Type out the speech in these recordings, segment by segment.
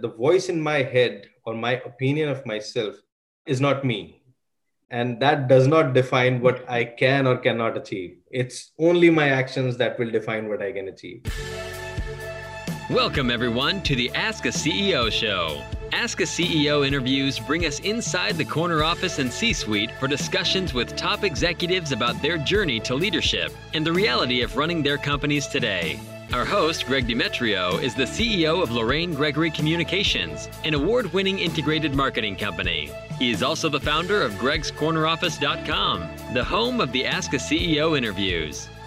the voice in my head or my opinion of myself is not me. And that does not define what I can or cannot achieve. It's only my actions that will define what I can achieve. Welcome, everyone, to the Ask a CEO show. Ask a CEO interviews bring us inside the corner office and C suite for discussions with top executives about their journey to leadership and the reality of running their companies today. Our host, Greg Demetriou, is the CEO of Lorraine Gregory Communications, an award winning integrated marketing company. He is also the founder of gregscorneroffice.com, the home of the Ask a CEO interviews.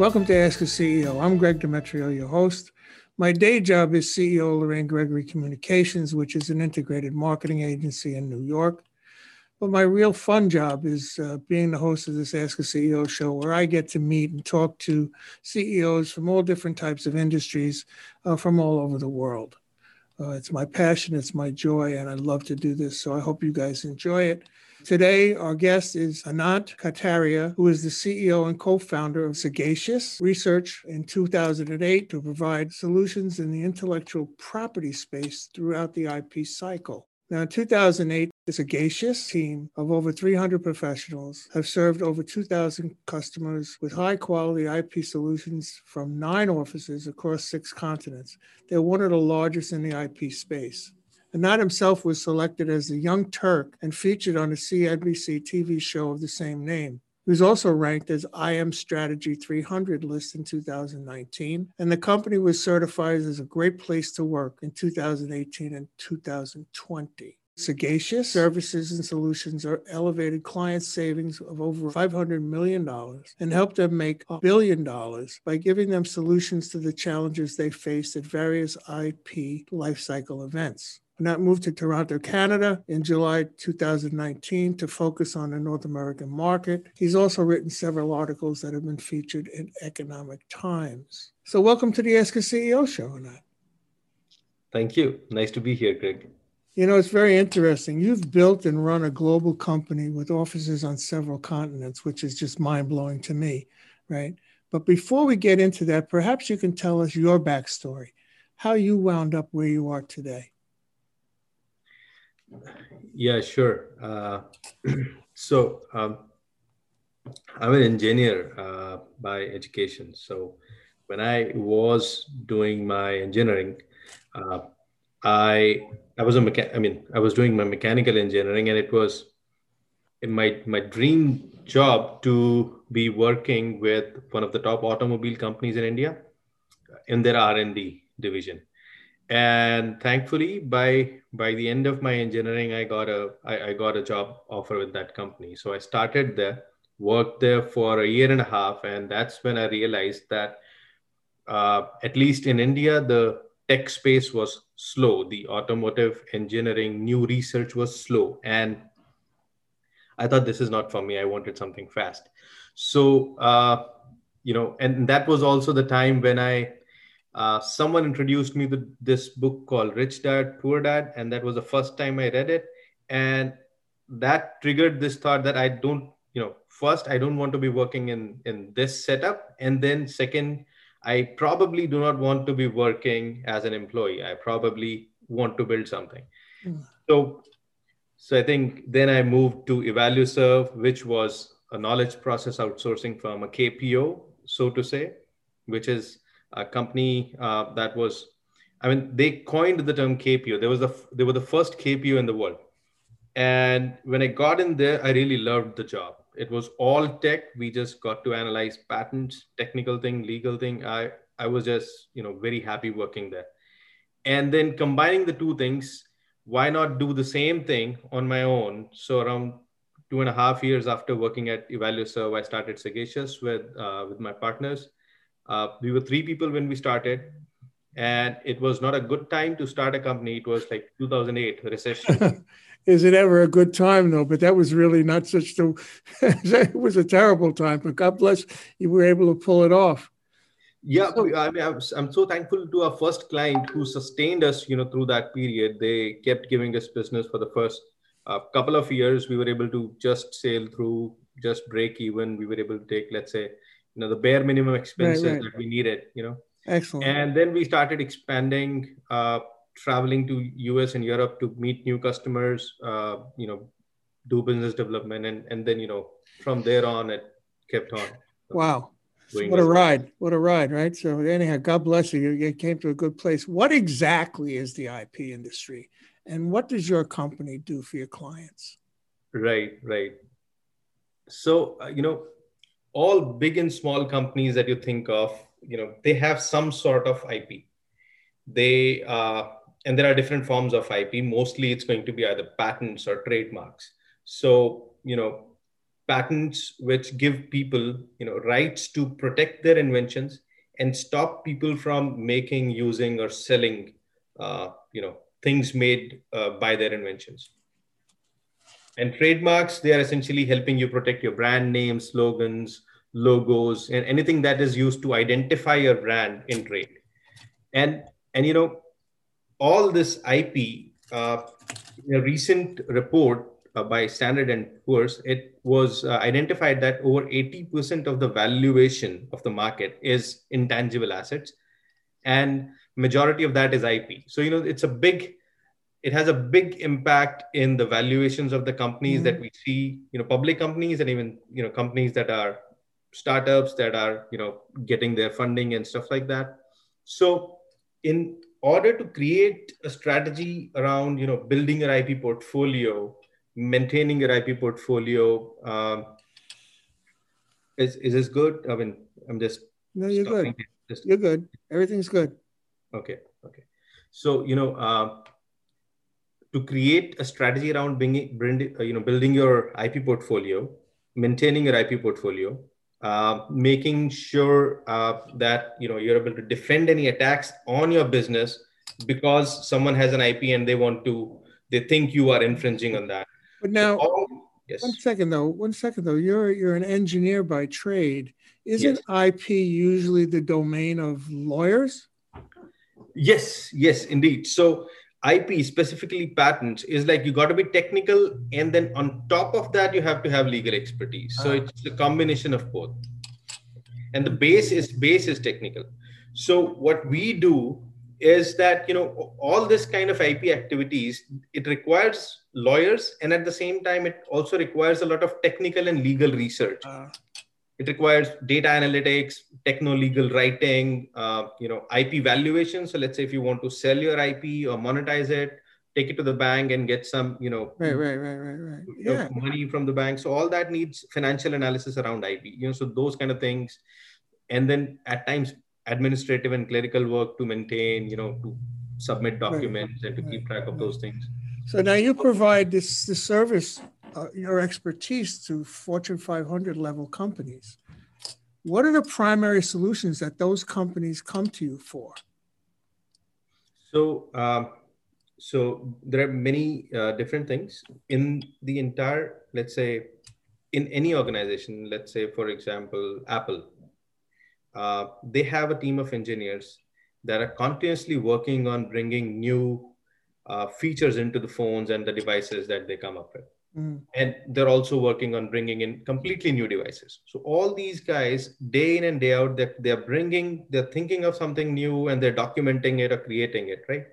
Welcome to Ask a CEO. I'm Greg Demetriou, your host. My day job is CEO of Lorraine Gregory Communications, which is an integrated marketing agency in New York. But my real fun job is uh, being the host of this Ask a CEO show, where I get to meet and talk to CEOs from all different types of industries uh, from all over the world. Uh, it's my passion, it's my joy, and I love to do this. So I hope you guys enjoy it. Today, our guest is Anant Kataria, who is the CEO and co founder of Sagacious Research in 2008 to provide solutions in the intellectual property space throughout the IP cycle. Now, in 2008, the Sagacious team of over 300 professionals have served over 2,000 customers with high quality IP solutions from nine offices across six continents. They're one of the largest in the IP space. Anant himself was selected as the Young Turk and featured on the CNBC TV show of the same name. He was also ranked as IAM Strategy 300 list in 2019, and the company was certified as a great place to work in 2018 and 2020. Sagacious services and solutions are elevated client savings of over $500 million and help them make a billion dollars by giving them solutions to the challenges they face at various IP lifecycle events. Anant moved to Toronto, Canada in July 2019 to focus on the North American market. He's also written several articles that have been featured in Economic Times. So, welcome to the Ask a CEO show, Anant. Thank you. Nice to be here, Greg. You know, it's very interesting. You've built and run a global company with offices on several continents, which is just mind blowing to me, right? But before we get into that, perhaps you can tell us your backstory, how you wound up where you are today. Yeah, sure. Uh, so um, I'm an engineer uh, by education. So when I was doing my engineering, uh, I I was a mechan- I mean I was doing my mechanical engineering, and it was my my dream job to be working with one of the top automobile companies in India in their R and D division and thankfully by by the end of my engineering i got a I, I got a job offer with that company. So i started there worked there for a year and a half and that's when i realized that uh, at least in india the tech space was slow. The automotive engineering new research was slow. And i thought this is not for me. I wanted something fast. So uh, you know and that was also the time when i uh, someone introduced me to this book called Rich Dad Poor Dad, and that was the first time I read it, and that triggered this thought that I don't, you know, first I don't want to be working in in this setup, and then second, I probably do not want to be working as an employee. I probably want to build something. Mm. So, so I think then I moved to EvalueServe, which was a knowledge process outsourcing firm, a KPO, so to say, which is a company uh, that was, I mean, they coined the term KPO. There was the they were the first KPO in the world. And when I got in there, I really loved the job. It was all tech. We just got to analyze patents, technical thing, legal thing. I I was just you know very happy working there. And then combining the two things, why not do the same thing on my own? So around two and a half years after working at EvalueServe, I started Sagacious with uh, with my partners uh, we were three people when we started, and it was not a good time to start a company. It was like 2008 recession. is it ever a good time though? But that was really not such a. it was a terrible time, but God bless you were able to pull it off. Yeah, so, I mean, I'm, so thankful to our first client who sustained us, you know, through that period. They kept giving us business for the first uh, couple of years. We were able to just sail through, just break even. We were able to take, let's say, you know, the bare minimum expenses right, right. that we needed, you know. Excellent. And then we started expanding, uh, traveling to US and Europe to meet new customers, uh, you know, do business development, and and then you know from there on it kept on. Wow. What a ride. What a ride, right? So anyhow, God bless you. You came to a good place. What exactly is the IP industry? And what does your company do for your clients? Right, right. So, uh, you know, all big and small companies that you think of, you know, they have some sort of IP. They, uh, and there are different forms of IP. Mostly it's going to be either patents or trademarks. So, you know, patents which give people, you know, rights to protect their inventions and stop people from making, using, or selling, uh, you know, things made uh, by their inventions. And trademarks, they are essentially helping you protect your brand name, slogans, logos, and anything that is used to identify your brand in trade. And and you know, all this IP, uh, in a recent report uh, by Standard and Poor's, it was uh, identified that over 80% of the valuation of the market is intangible assets, and majority of that is IP. So you know, it's a big, it has a big impact in the valuations of the companies mm-hmm. that we see. You know, public companies and even you know companies that are startups that are you know getting their funding and stuff like that. So in order to create a strategy around you know building your IP portfolio maintaining your IP portfolio. Um, is is this good? I mean, I'm just no, you're good. Just, you're good. Everything's good. Okay, okay. So you know, uh, to create a strategy around bringing, bring, uh, you know, building your IP portfolio, maintaining your IP portfolio, uh, making sure uh, that you know you're able to defend any attacks on your business because someone has an IP and they want to, they think you are infringing on that. But now, all, yes. one second though. One second though. You're you're an engineer by trade. Isn't yes. IP usually the domain of lawyers? Yes, yes, indeed. So IP, specifically patents, is like you got to be technical, and then on top of that, you have to have legal expertise. So ah. it's a combination of both. And the base is base is technical. So what we do is that you know all this kind of ip activities it requires lawyers and at the same time it also requires a lot of technical and legal research uh, it requires data analytics techno legal writing uh, you know ip valuation so let's say if you want to sell your ip or monetize it take it to the bank and get some you know right right right right right yeah. money from the bank so all that needs financial analysis around ip you know so those kind of things and then at times administrative and clerical work to maintain, you know, to submit documents right. and to right. keep track of those things. So now you provide this, this service, uh, your expertise to Fortune 500 level companies. What are the primary solutions that those companies come to you for? So, um, so there are many uh, different things in the entire, let's say, in any organization. Let's say, for example, Apple uh, they have a team of engineers that are continuously working on bringing new uh, features into the phones and the devices that they come up with. Mm. And they're also working on bringing in completely new devices. So all these guys, day in and day out, that they're bringing, they're thinking of something new and they're documenting it or creating it, right?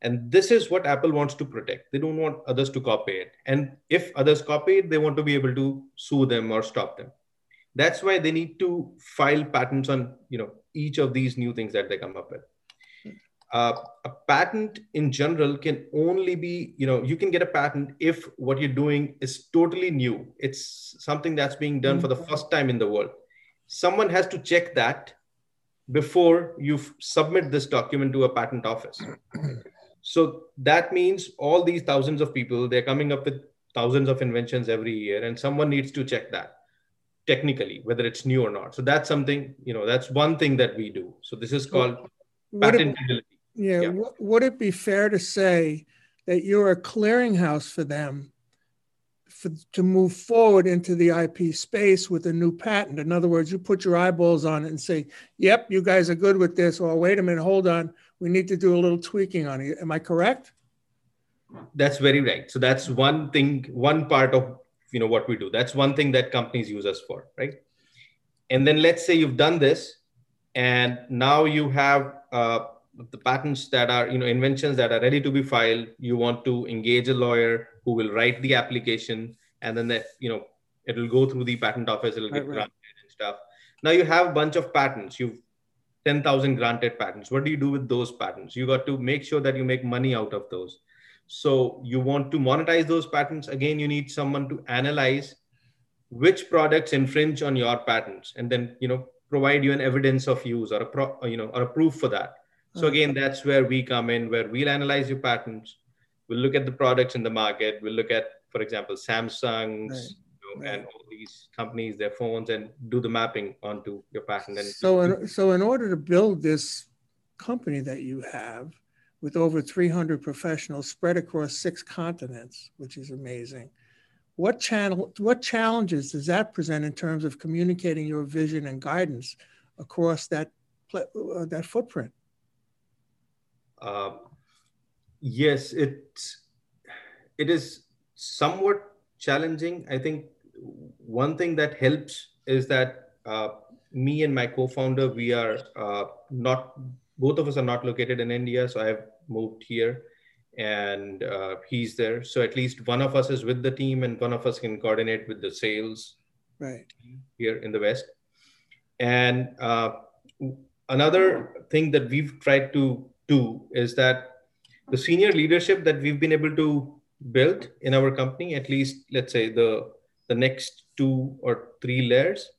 And this is what Apple wants to protect. They don't want others to copy it. And if others copy it, they want to be able to sue them or stop them that's why they need to file patents on you know each of these new things that they come up with uh, a patent in general can only be you know you can get a patent if what you're doing is totally new. It's something that's being done for the mm-hmm. first time in the world. Someone has to check that before you submit this document to a patent office. So that means all these thousands of people they're coming up with thousands of inventions every year and someone needs to check that technically whether it's new or not. So that's something you know that's one thing that we do. So this is called yeah, yeah. would it be fair to say that you're a clearinghouse for them for, to move forward into the IP space with a new patent. In other words, you put your eyeballs on it and say, yep, you guys are good with this, or wait a minute, hold on, we need to do a little tweaking on it. Am I correct? That's very right. So that's one thing, one part of you know what we do. That's one thing that companies use us for, right? And then let's say you've done this, and now you have uh, the patents that are you know inventions that are ready to be filed. You want to engage a lawyer who will write the application, and then that you know it'll go through the patent office. It'll get right, granted right. and stuff. Now you have a bunch of patents. You've 10,000 granted patents. What do you do with those patents? You got to make sure that you make money out of those. So you want to monetize those patents. Again, you need someone to analyze which products infringe on your patents and then, you know, provide you an evidence of use or a pro, you know, or a proof for that. So again, that's where we come in, where we'll analyze your patents. We'll look at the products in the market. We'll look at, for example, Samsung's, right right. and all these companies, their phones, and do the mapping onto your patent. And so, in, so in order to build this company that you have with over 300 professionals spread across six continents, which is amazing. What channel, what challenges does that present in terms of communicating your vision and guidance across that uh, that footprint? Uh, yes, it it is somewhat challenging. I think one thing that helps is that uh, me and my co-founder, we are uh, not both of us are not located in India, so I've moved here, and uh, he's there. So at least one of us is with the team, and one of us can coordinate with the sales right here in the West. And uh, another thing that we've tried to do is that the senior leadership that we've been able to build in our company, at least let's say the the next two or three layers,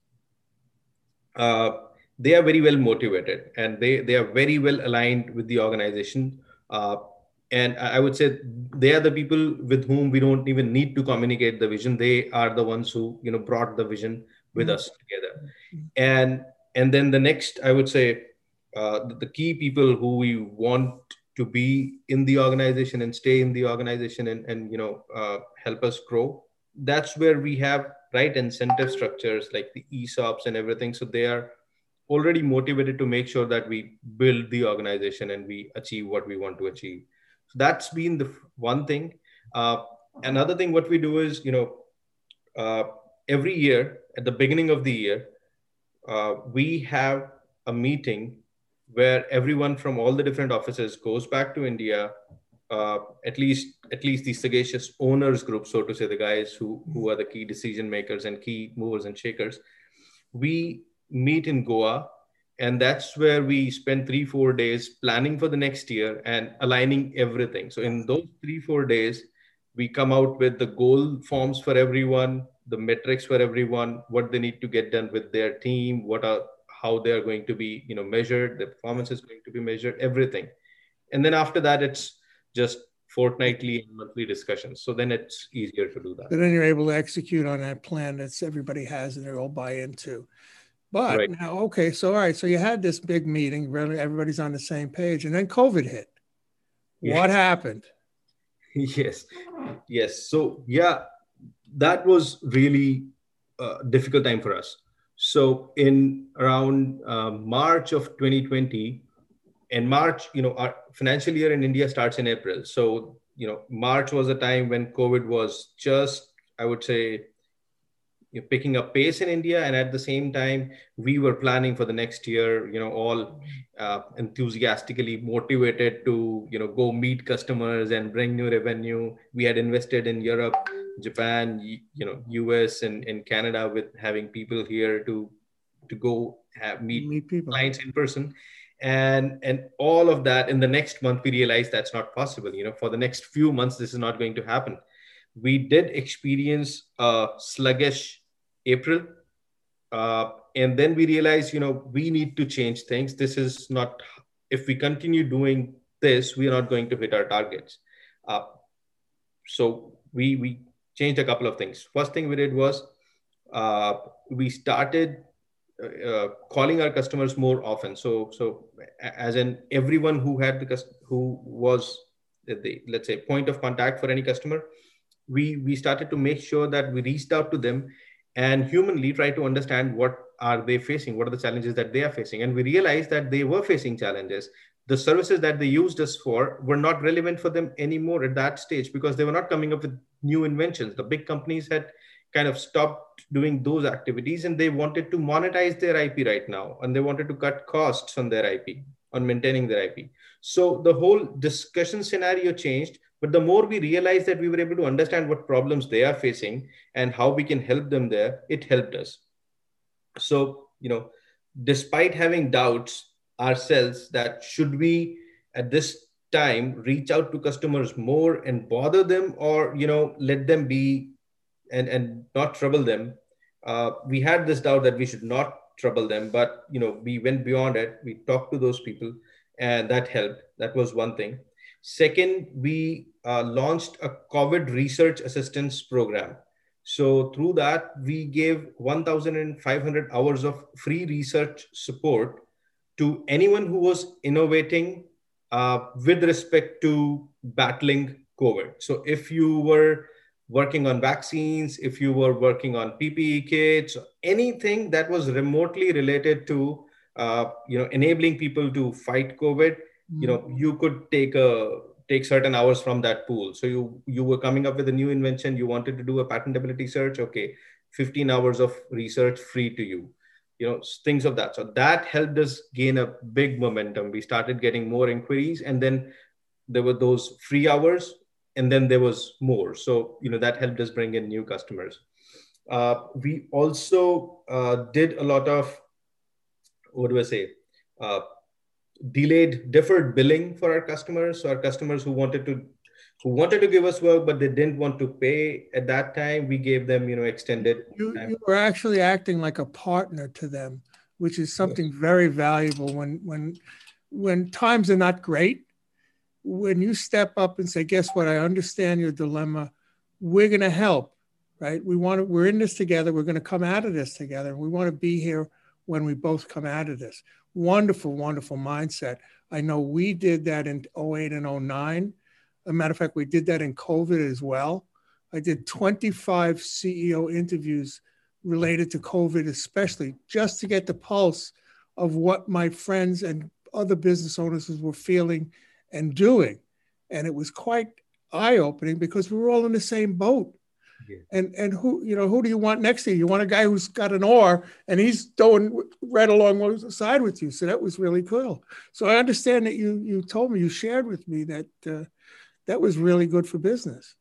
uh, they are very well motivated and they, they are very well aligned with the organization. Uh, and I would say they are the people with whom we don't even need to communicate the vision. They are the ones who you know brought the vision with mm-hmm. us together. And and then the next, I would say, uh, the, key people who we want to be in the organization and stay in the organization and, and you know uh, help us grow that's where we have right incentive structures like the ESOPs and everything. So they are already motivated to make sure that we build the organization and we achieve what we want to achieve. So that's been the one thing. Uh, another thing, what we do is, you know, uh, every year at the beginning of the year, uh, we have a meeting where everyone from all the different offices goes back to India uh, at least at least the sagacious owners group, so to say, the guys who who are the key decision makers and key movers and shakers, we meet in Goa, and that's where we spend three four days planning for the next year and aligning everything. So in those three four days, we come out with the goal forms for everyone, the metrics for everyone, what they need to get done with their team, what are how they are going to be you know measured, the performance is going to be measured, everything, and then after that it's just fortnightly and monthly discussions. So then it's easier to do that. And then you're able to execute on that plan that everybody has and they all buy into. But right. now, okay, so all right, so you had this big meeting, really everybody's on the same page, and then COVID hit. Yes. What happened? Yes, yes. So yeah, that was really a difficult time for us. So in around uh, March of 2020, in March, you know, our financial year in India starts in April. So, you know, March was a time when COVID was just, I would say, picking up pace in India. And at the same time, we were planning for the next year, you know, all uh, enthusiastically motivated to, you know, go meet customers and bring new revenue. We had invested in Europe, Japan, you know, US and, and Canada with having people here to, to go have, meet, meet people. clients in person and and all of that in the next month we realized that's not possible you know for the next few months this is not going to happen we did experience a sluggish april. Uh, and then we realized you know we need to change things. This is not if we continue doing this we are not going to hit our targets. Uh, so we we changed a couple of things. First thing we did was uh, we started uh, calling our customers more often. So, so as in everyone who had the who was the let's say point of contact for any customer we we started to make sure that we reached out to them and humanly try to understand what are they facing what are the challenges that they are facing. And we realized that they were facing challenges. The services that they used us for were not relevant for them anymore at that stage because they were not coming up with new inventions. The big companies had kind of stopped doing those activities and they wanted to monetize their ip right now. And they wanted to cut costs on their ip on maintaining their ip so the whole discussion scenario changed but the more we realized that we were able to understand what problems they are facing and how we can help them there it helped us. So you know despite having doubts ourselves that should we at this time reach out to customers more and bother them or you know let them be and and not trouble them uh, we had this doubt that we should not trouble them. But you know we went beyond it. We talked to those people and that helped. That was one thing second we uh, launched a covid research assistance program so through that we gave 1500 hours of free research support to anyone who was innovating uh, with respect to battling covid so if you were working on vaccines, if you were working on PPE kits, anything that was remotely related to uh, you know enabling people to fight COVID. You know mm-hmm. you could take a take certain hours from that pool. So you you were coming up with a new invention, you wanted to do a patentability search, okay, 15 hours of research free to you you know things of that so that helped us gain a big momentum we started getting more inquiries and then there were those free hours and then there was more. So you know that helped us bring in new customers. Uh, we also uh, did a lot of what do I say? Uh, delayed, deferred billing for our customers. So our customers who wanted to who wanted to give us work but they didn't want to pay at that time, we gave them you know extended. You, you were actually acting like a partner to them, which is something very valuable when when when times are not great when you step up and say, guess what? I understand your dilemma. We're going to help, right? We want to, we're in this together. We're going to come out of this together. We want to be here when we both come out of this. Wonderful, wonderful mindset. I know we did that in 08 and 09. a matter of fact, we did that in COVID as well. I did 25 CEO interviews related to COVID, especially just to get the pulse of what my friends and other business owners were feeling and doing. And it was quite eye opening because we were all in the same boat. And and who you know who do you want next to you? You want a guy who's got an oar and he's going right along the side with you. So that was really cool. So I understand that you you told me you shared with me that uh, that was really good for business.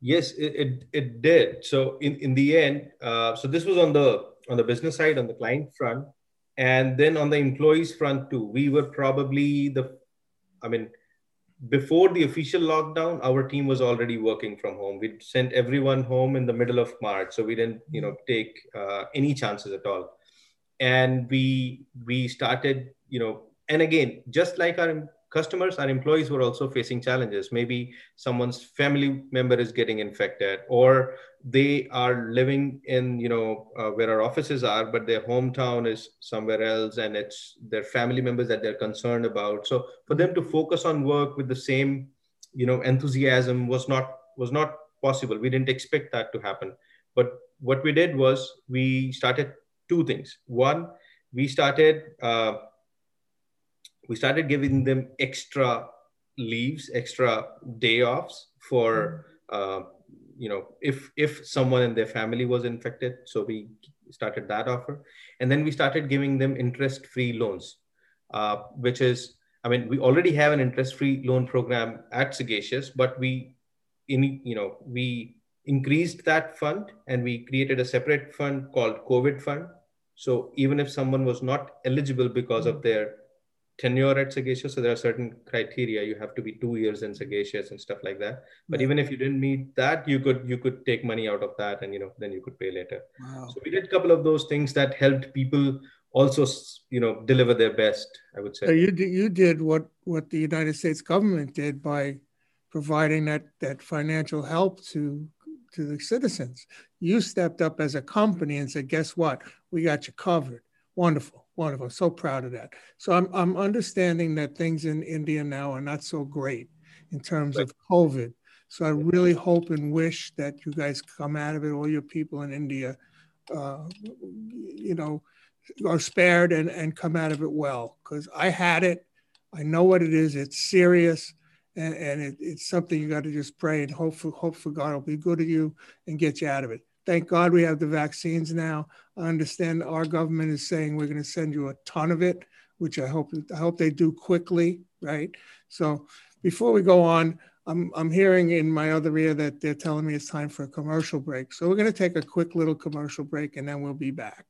Yes, it, it, it did. So in, in the end, uh, so this was on the on the business side, on the client front, and then on the employees front too. We were probably the, I mean, before the official lockdown, our team was already working from home. We sent everyone home in the middle of March, so we didn't, you know, take uh, any chances at all. And we we started, you know, and again, just like our customers, our employees were also facing challenges. Maybe someone's family member is getting infected, or they are living in, you know, uh, where our offices are, but their hometown is somewhere else, and it's their family members that they're concerned about. So for them to focus on work with the same, you know, enthusiasm was not was not possible. We didn't expect that to happen. But what we did was we started two things. One, we started. Uh, we started giving them extra leaves, extra day offs for, uh, you know, if if someone in their family was infected. So we started that offer, and then we started giving them interest-free loans, uh, which is, I mean, we already have an interest-free loan program at Sagacious, but we, in you know, we increased that fund and we created a separate fund called COVID fund. So even if someone was not eligible because of their tenure at Sagacious. So there are certain criteria. You have to be two years in Sagacious and stuff like that. But even if you didn't meet that, you could you could take money out of that, and you know then you could pay later. Wow. So we did a couple of those things that helped people also you know deliver their best. I would say. So you did, you did what what the United States government did by providing that that financial help to to the citizens. You stepped up as a company and said, "Guess what? We got you covered." Wonderful Wonderful. So proud of that. So I'm, I'm understanding that things in India now are not so great. in terms of COVID. So I really hope and wish that you guys come out of it, all your people in India, uh, you know, are spared and, and come out of it well. Because I had it, I know what it is. It's serious, and, and it, it's something you got to just pray and hope for. Hope for God will be good to you and get you out of it. Thank God we have the vaccines now. I understand our government is saying we're going to send you a ton of it, which I hope I hope they do quickly, right? So before we go on, I'm, I'm hearing in my other ear that they're telling me it's time for a commercial break. So we're going to take a quick little commercial break and then we'll be back.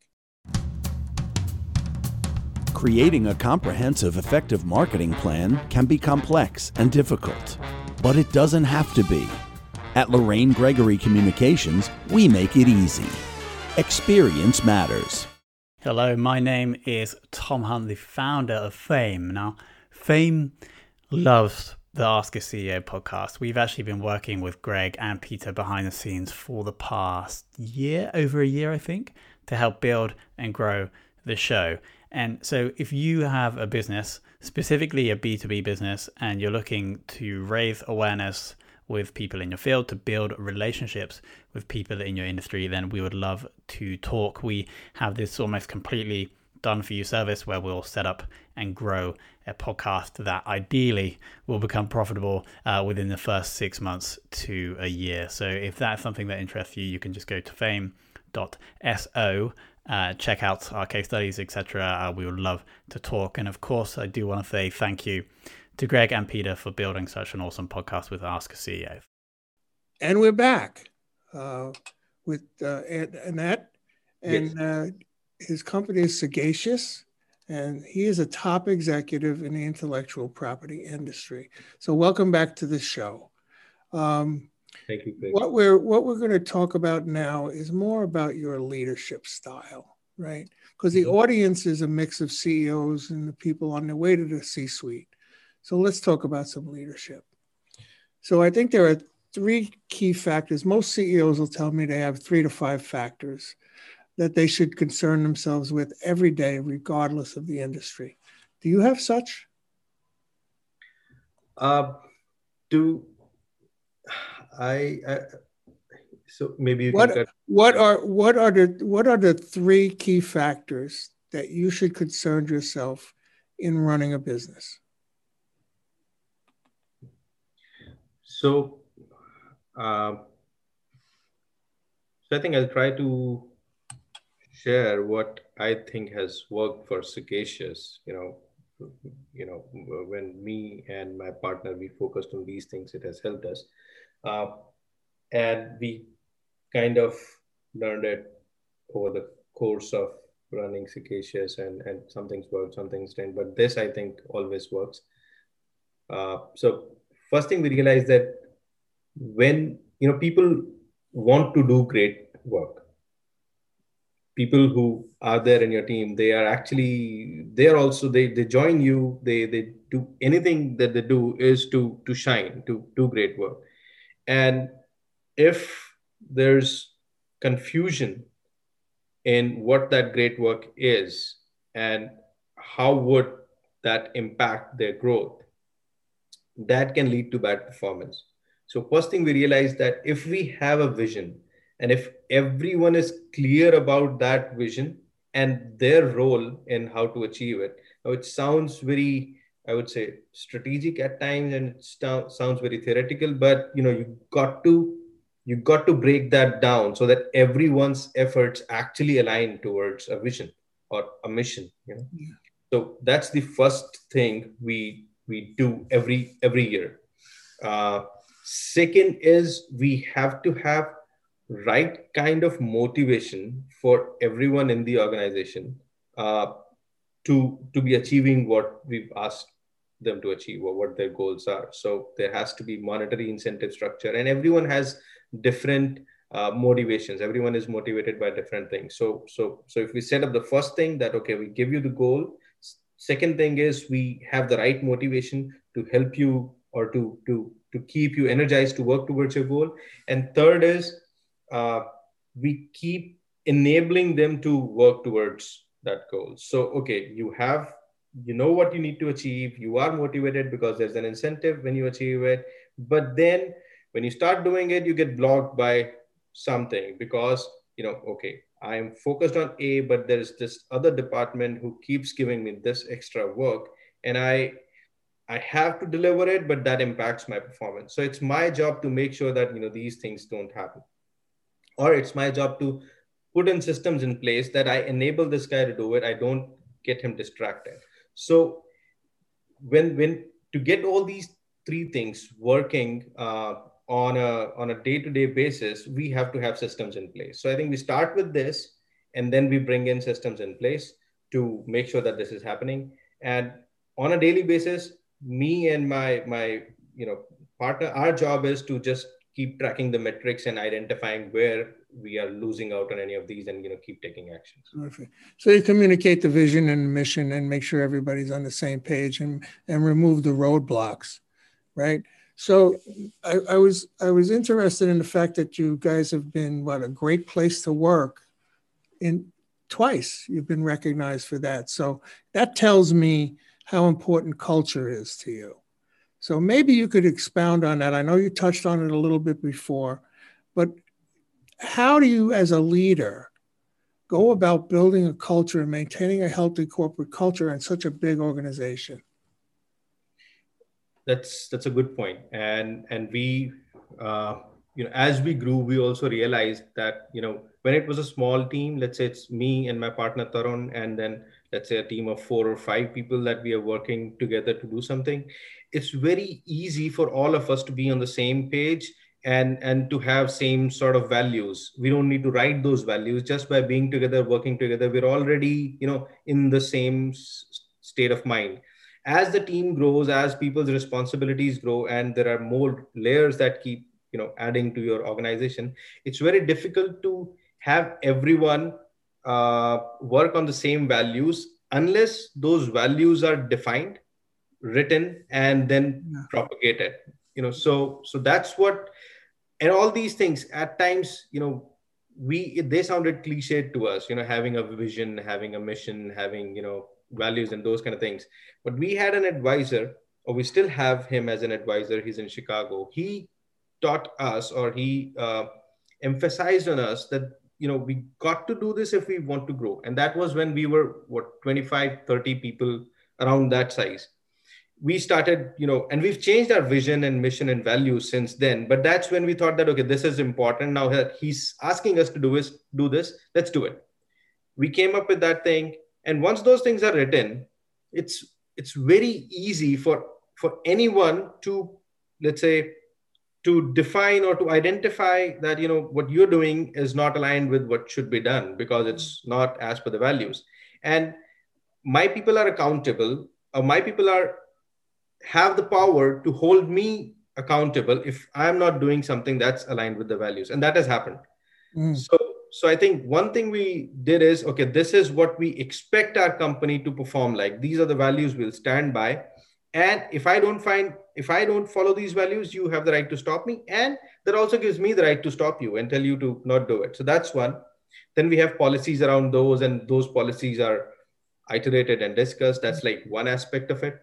Creating a comprehensive, effective marketing plan can be complex and difficult, but it doesn't have to be. At Lorraine Gregory Communications, we make it easy. Experience matters. Hello, my name is Tom Hunt, the founder of Fame. Now, Fame loves the Ask a CEO podcast. We've actually been working with Greg and Peter behind the scenes for the past year, over a year, I think, to help build and grow the show. And so, if you have a business, specifically a B2B business, and you're looking to raise awareness with people in your field, to build relationships with people in your industry, then we would love to talk. We have this almost completely done for you service where we'll set up and grow a podcast that ideally will become profitable uh, within the first six months to a year. So if that's something that interests you, you can just go to fame.so. Uh, check out our case studies, etc. Uh, we would love to talk. And of course, I do want to say thank you to Greg and Peter for building such an awesome podcast with Ask a CEO. And we're back uh, with uh, Anant. And yes. Uh, his company is Sagacious, and he is a top executive in the intellectual property industry. So, welcome back to the show. Um, Thank you. Greg. What we're what we're going to talk about now is more about your leadership style, right? Because the mm-hmm. audience is a mix of CEOs and the people on their way to the C-suite. So let's talk about some leadership. So I think there are three key factors. Most CEOs will tell me they have three to five factors that they should concern themselves with every day, regardless of the industry. Do you have such? Uh, do I, I so maybe what what are what are the what are the three key factors that you should concern yourself in running a business? So, uh, so I think I'll try to share what I think has worked for Sagacious. You know, you know, when me and my partner we focused on these things, it has helped us, uh, and we kind of learned it over the course of running Sagacious, and and some things work, some things didn't, but this I think always works. Uh, so first thing we realized that when you know people want to do great work. People who are there in your team they are actually they are also they they join you they they do anything that they do is to to shine to do great work. And if there's confusion in what that great work is and how would that impact their growth that can lead to bad performance so first thing we realize that if we have a vision and if everyone is clear about that vision and their role in how to achieve it, now it sounds very, I would say, strategic at times, and it sounds very theoretical. But you know, you got to you got to break that down so that everyone's efforts actually align towards a vision or a mission. You know, yeah. so that's the first thing we we do every every year. Uh, second is we have to have right kind of motivation for everyone in the organization uh, to to be achieving what we've asked them to achieve or what their goals are. So there has to be monetary incentive structure and everyone has different uh, motivations. Everyone is motivated by different things. So so so if we set up the first thing that okay we give you the goal second thing is we have the right motivation to help you or to to to keep you energized to work towards your goal. And third is uh, we keep enabling them to work towards that goal. So, okay, you have you know what you need to achieve. You are motivated because there's an incentive when you achieve it. But then when you start doing it you get blocked by something because you know okay i am focused on a but there's this other department who keeps giving me this extra work and i i have to deliver it but that impacts my performance. So it's my job to make sure that you know these things don't happen. Or it's my job to put in systems in place that i enable this guy to do it. I don't get him distracted. So when when to get all these three things working uh, on a on a day-to-day basis, we have to have systems in place. So I think we start with this, and then we bring in systems in place to make sure that this is happening. And on a daily basis, me and my my you know partner, our job is to just keep tracking the metrics and identifying where we are losing out on any of these and you know keep taking actions Perfect. so you communicate the vision and mission and make sure everybody's on the same page and and remove the roadblocks right so I, I was i was interested in the fact that you guys have been what a great place to work in twice you've been recognized for that so that tells me how important culture is to you so maybe you could expound on that. I know you touched on it a little bit before, but how do you, as a leader, go about building a culture and maintaining a healthy corporate culture in such a big organization? That's that's a good point, and and we, uh, you know, as we grew, we also realized that you know when it was a small team, let's say it's me and my partner Tarun, and then let's say a team of four or five people that we are working together to do something it's very easy for all of us to be on the same page and and to have same sort of values. We don't need to write those values. Just by being together working together we're already you know in the same state of mind as the team grows as people's responsibilities grow and there are more layers that keep you know adding to your organization it's very difficult to have everyone uh, work on the same values unless those values are defined written and then yeah. propagated you know so so that's what and all these things at times you know we they sounded cliched to us you know having a vision having a mission having you know values and those kind of things. But we had an advisor or we still have him as an advisor. He's in chicago. He taught us or he uh, emphasized on us that you know we got to do this if we want to grow. And that was when we were what 25 30 people around that size. We started you know and we've changed our vision and mission and values since then. But that's when we thought that okay this is important. Now he's asking us to do is do this let's do it. We came up with that thing and once those things are written it's it's very easy for for anyone to let's say to define or to identify that you know what you're doing is not aligned with what should be done because it's not as per the values. And my people are accountable or my people are have the power to hold me accountable if i'm not doing something that's aligned with the values. And that has happened. Mm. so so i think one thing we did is okay this is what we expect our company to perform like. These are the values we'll stand by. And if i don't find if i don't follow these values you have the right to stop me. And that also gives me the right to stop you and tell you to not do it. So that's one. Then we have policies around those and those policies are iterated and discussed. That's like one aspect of it.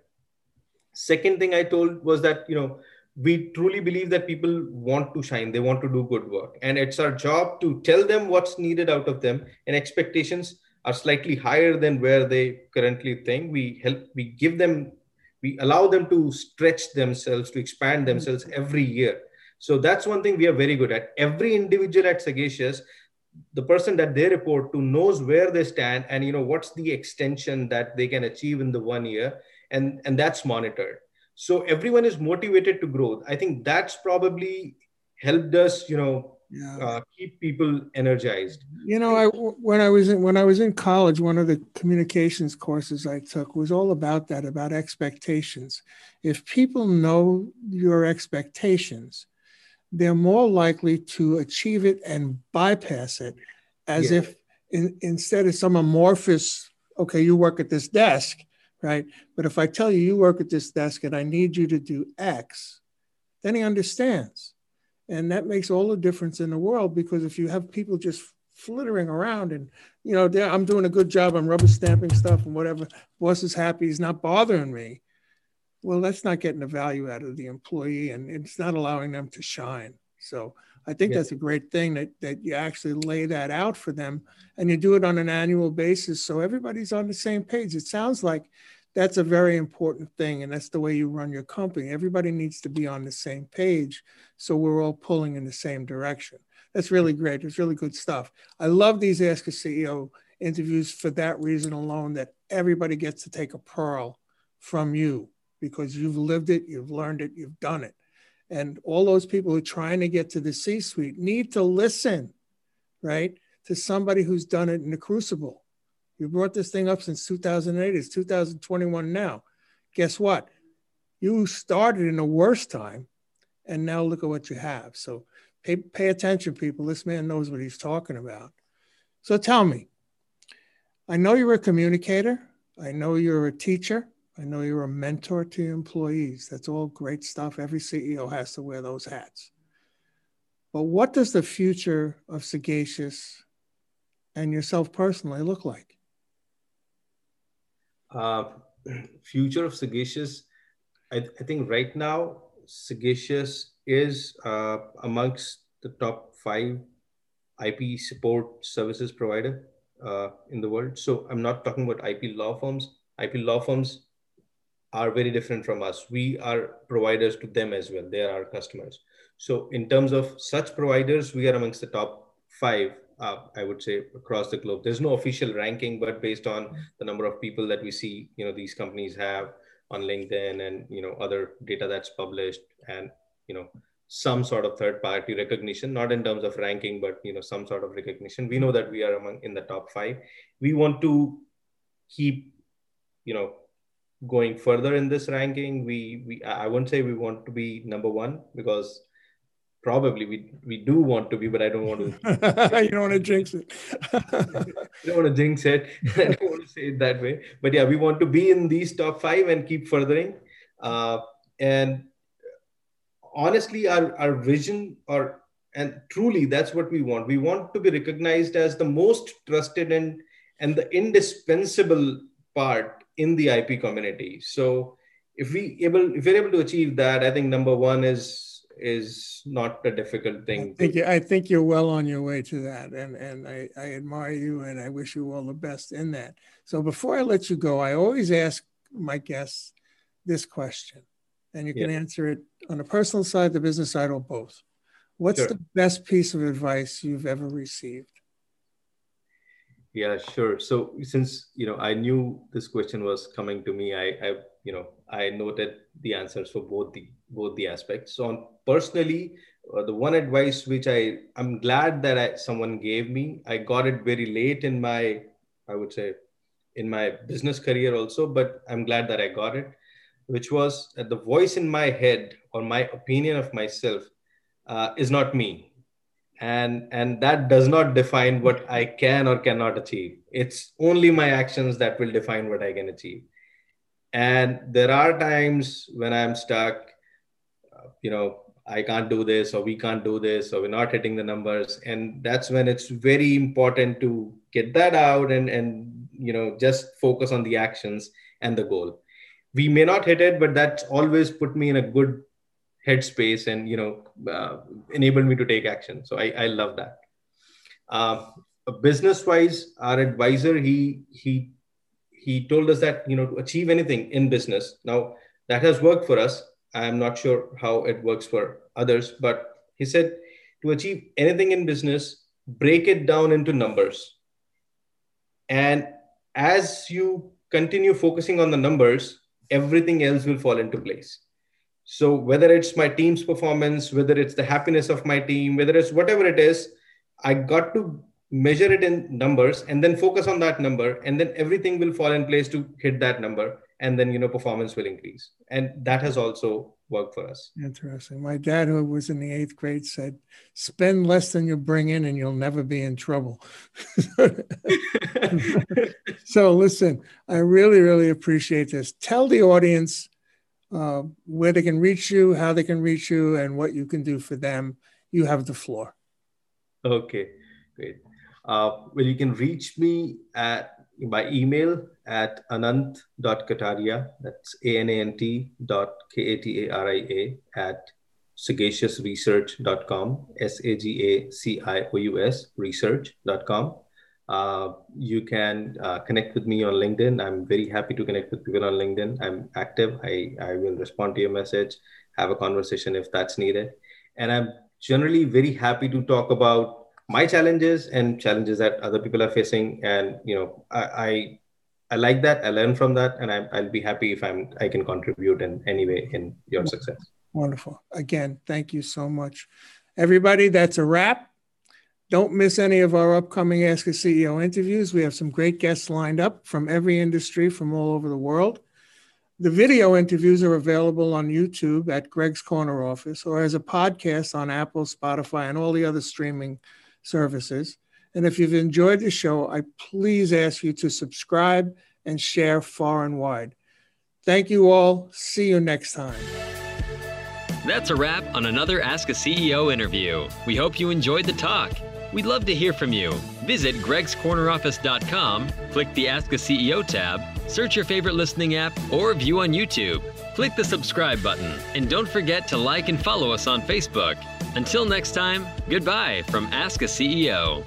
Second thing i told was that you know we truly believe that people want to shine they want to do good work. And it's our job to tell them what's needed out of them and expectations are slightly higher than where they currently think. We help we give them we allow them to stretch themselves to expand themselves mm-hmm. every year. So that's one thing we are very good at. Every individual at sagacious the person that they report to knows where they stand and you know what's the extension that they can achieve in the one year and and that's monitored so everyone is motivated to grow i think that's probably helped us you know yeah. uh, keep people energized you know i when i was in when i was in college one of the communications courses i took was all about that about expectations if people know your expectations they're more likely to achieve it and bypass it as yeah. if in, instead of some amorphous okay you work at this desk right? But if I tell you, you work at this desk and I need you to do X, then he understands. And that makes all the difference in the world because if you have people just flittering around and you know i'm doing a good job i'm rubber stamping stuff and whatever boss is happy he's not bothering me well that's not getting the value out of the employee and it's not allowing them to shine so i think yeah. that's a great thing that that you actually lay that out for them and you do it on an annual basis so everybody's on the same page. It sounds like that's a very important thing and that's the way you run your company. Everybody needs to be on the same page so we're all pulling in the same direction. That's really great. It's really good stuff. I love these ask a ceo interviews for that reason alone that everybody gets to take a pearl from you because you've lived it you've learned it you've done it and all those people who are trying to get to the c suite need to listen right to somebody who's done it in the crucible you brought this thing up since 2008. It's 2021 now. Guess what? You started in the worst time, and now look at what you have. So pay, pay attention, people. This man knows what he's talking about. So tell me, I know you're a communicator. I know you're a teacher. I know you're a mentor to your employees. That's all great stuff. Every CEO has to wear those hats. But what does the future of Sagacious and yourself personally look like? uh, future of Sagacious, I, I, think right now Sagacious is uh, amongst the top five IP support services provider uh, in the world. So I'm not talking about IP law firms. IP law firms are very different from us. We are providers to them as well. They are our customers. So in terms of such providers, we are amongst the top five uh, I would say across the globe. There's no official ranking, but based on the number of people that we see, you know, these companies have on LinkedIn and you know other data that's published, and you know some sort of third party recognition, not in terms of ranking, but you know some sort of recognition. We know that we are among in the top five. We want to keep, you know, going further in this ranking. We we I won't say we want to be number one because probably we we do want to be, but I don't want to. you don't want to jinx it. I don't want to jinx it. I don't want to say it that way. But yeah, we want to be in these top five and keep furthering. Uh, and honestly, our our vision or and truly that's what we want. We want to be recognized as the most trusted and and the indispensable part in the IP community. So if we able if we're able to achieve that, I think number one is is not a difficult thing. I think, you, I think you're well on your way to that, and and I, I admire you, and I wish you all the best in that. So before I let you go, I always ask my guests this question, and you can yeah. answer it on the personal side, the business side, or both. What's sure. the best piece of advice you've ever received? Yeah, sure. So since you know I knew this question was coming to me, I, I you know I noted the answers for both the both the aspects. So on personally, uh, the one advice which I I'm glad that I, someone gave me, I got it very late in my I would say in my business career also, but I'm glad that I got it, which was that the voice in my head or my opinion of myself uh, is not me, and and that does not define what I can or cannot achieve. It's only my actions that will define what I can achieve. And there are times when I'm stuck uh, you know i can't do this or we can't do this or we're not hitting the numbers and that's when it's very important to get that out and and you know just focus on the actions and the goal we may not hit it but that's always put me in a good headspace and you know uh, enabled me to take action so i, I love that uh, business wise our advisor he he he told us that you know to achieve anything in business now that has worked for us I'm not sure how it works for others, but he said to achieve anything in business, break it down into numbers. And as you continue focusing on the numbers, everything else will fall into place. So, whether it's my team's performance, whether it's the happiness of my team, whether it's whatever it is, I got to measure it in numbers and then focus on that number, and then everything will fall in place to hit that number and then you know performance will increase. And that has also worked for us. Interesting. My dad who was in the eighth grade said spend less than you bring in and you'll never be in trouble. So listen i really really appreciate this. Tell the audience uh, where they can reach you how they can reach you and what you can do for them. You have the floor. Okay great. Uh, well, you can reach me at by email at anant.kataria, that's A-N-A-N-T dot K-A-T-A-R-I-A at sagaciousresearch.com, S-A-G-A-C-I-O-U-S research.com. Uh, you can uh, connect with me on LinkedIn. I'm very happy to connect with people on LinkedIn. I'm active. I, I will respond to your message, have a conversation if that's needed. And I'm generally very happy to talk about my challenges and challenges that other people are facing. And, you know, I, I, I like that. I learn from that. And I, I'll be happy if I'm, I can contribute in any way in your success. Wonderful. Again, thank you so much. Everybody, that's a wrap. Don't miss any of our upcoming Ask a CEO interviews. We have some great guests lined up from every industry from all over the world. The video interviews are available on YouTube at Greg's Corner Office or as a podcast on Apple, Spotify, and all the other streaming services. And if you've enjoyed the show, I please ask you to subscribe and share far and wide. Thank you all. See you next time. That's a wrap on another Ask a CEO interview. We hope you enjoyed the talk. We'd love to hear from you. Visit gregscorneroffice.com, click the Ask a CEO tab, search your favorite listening app, or view on YouTube. Click the subscribe button, and don't forget to like and follow us on Facebook. Until next time, goodbye from Ask a CEO.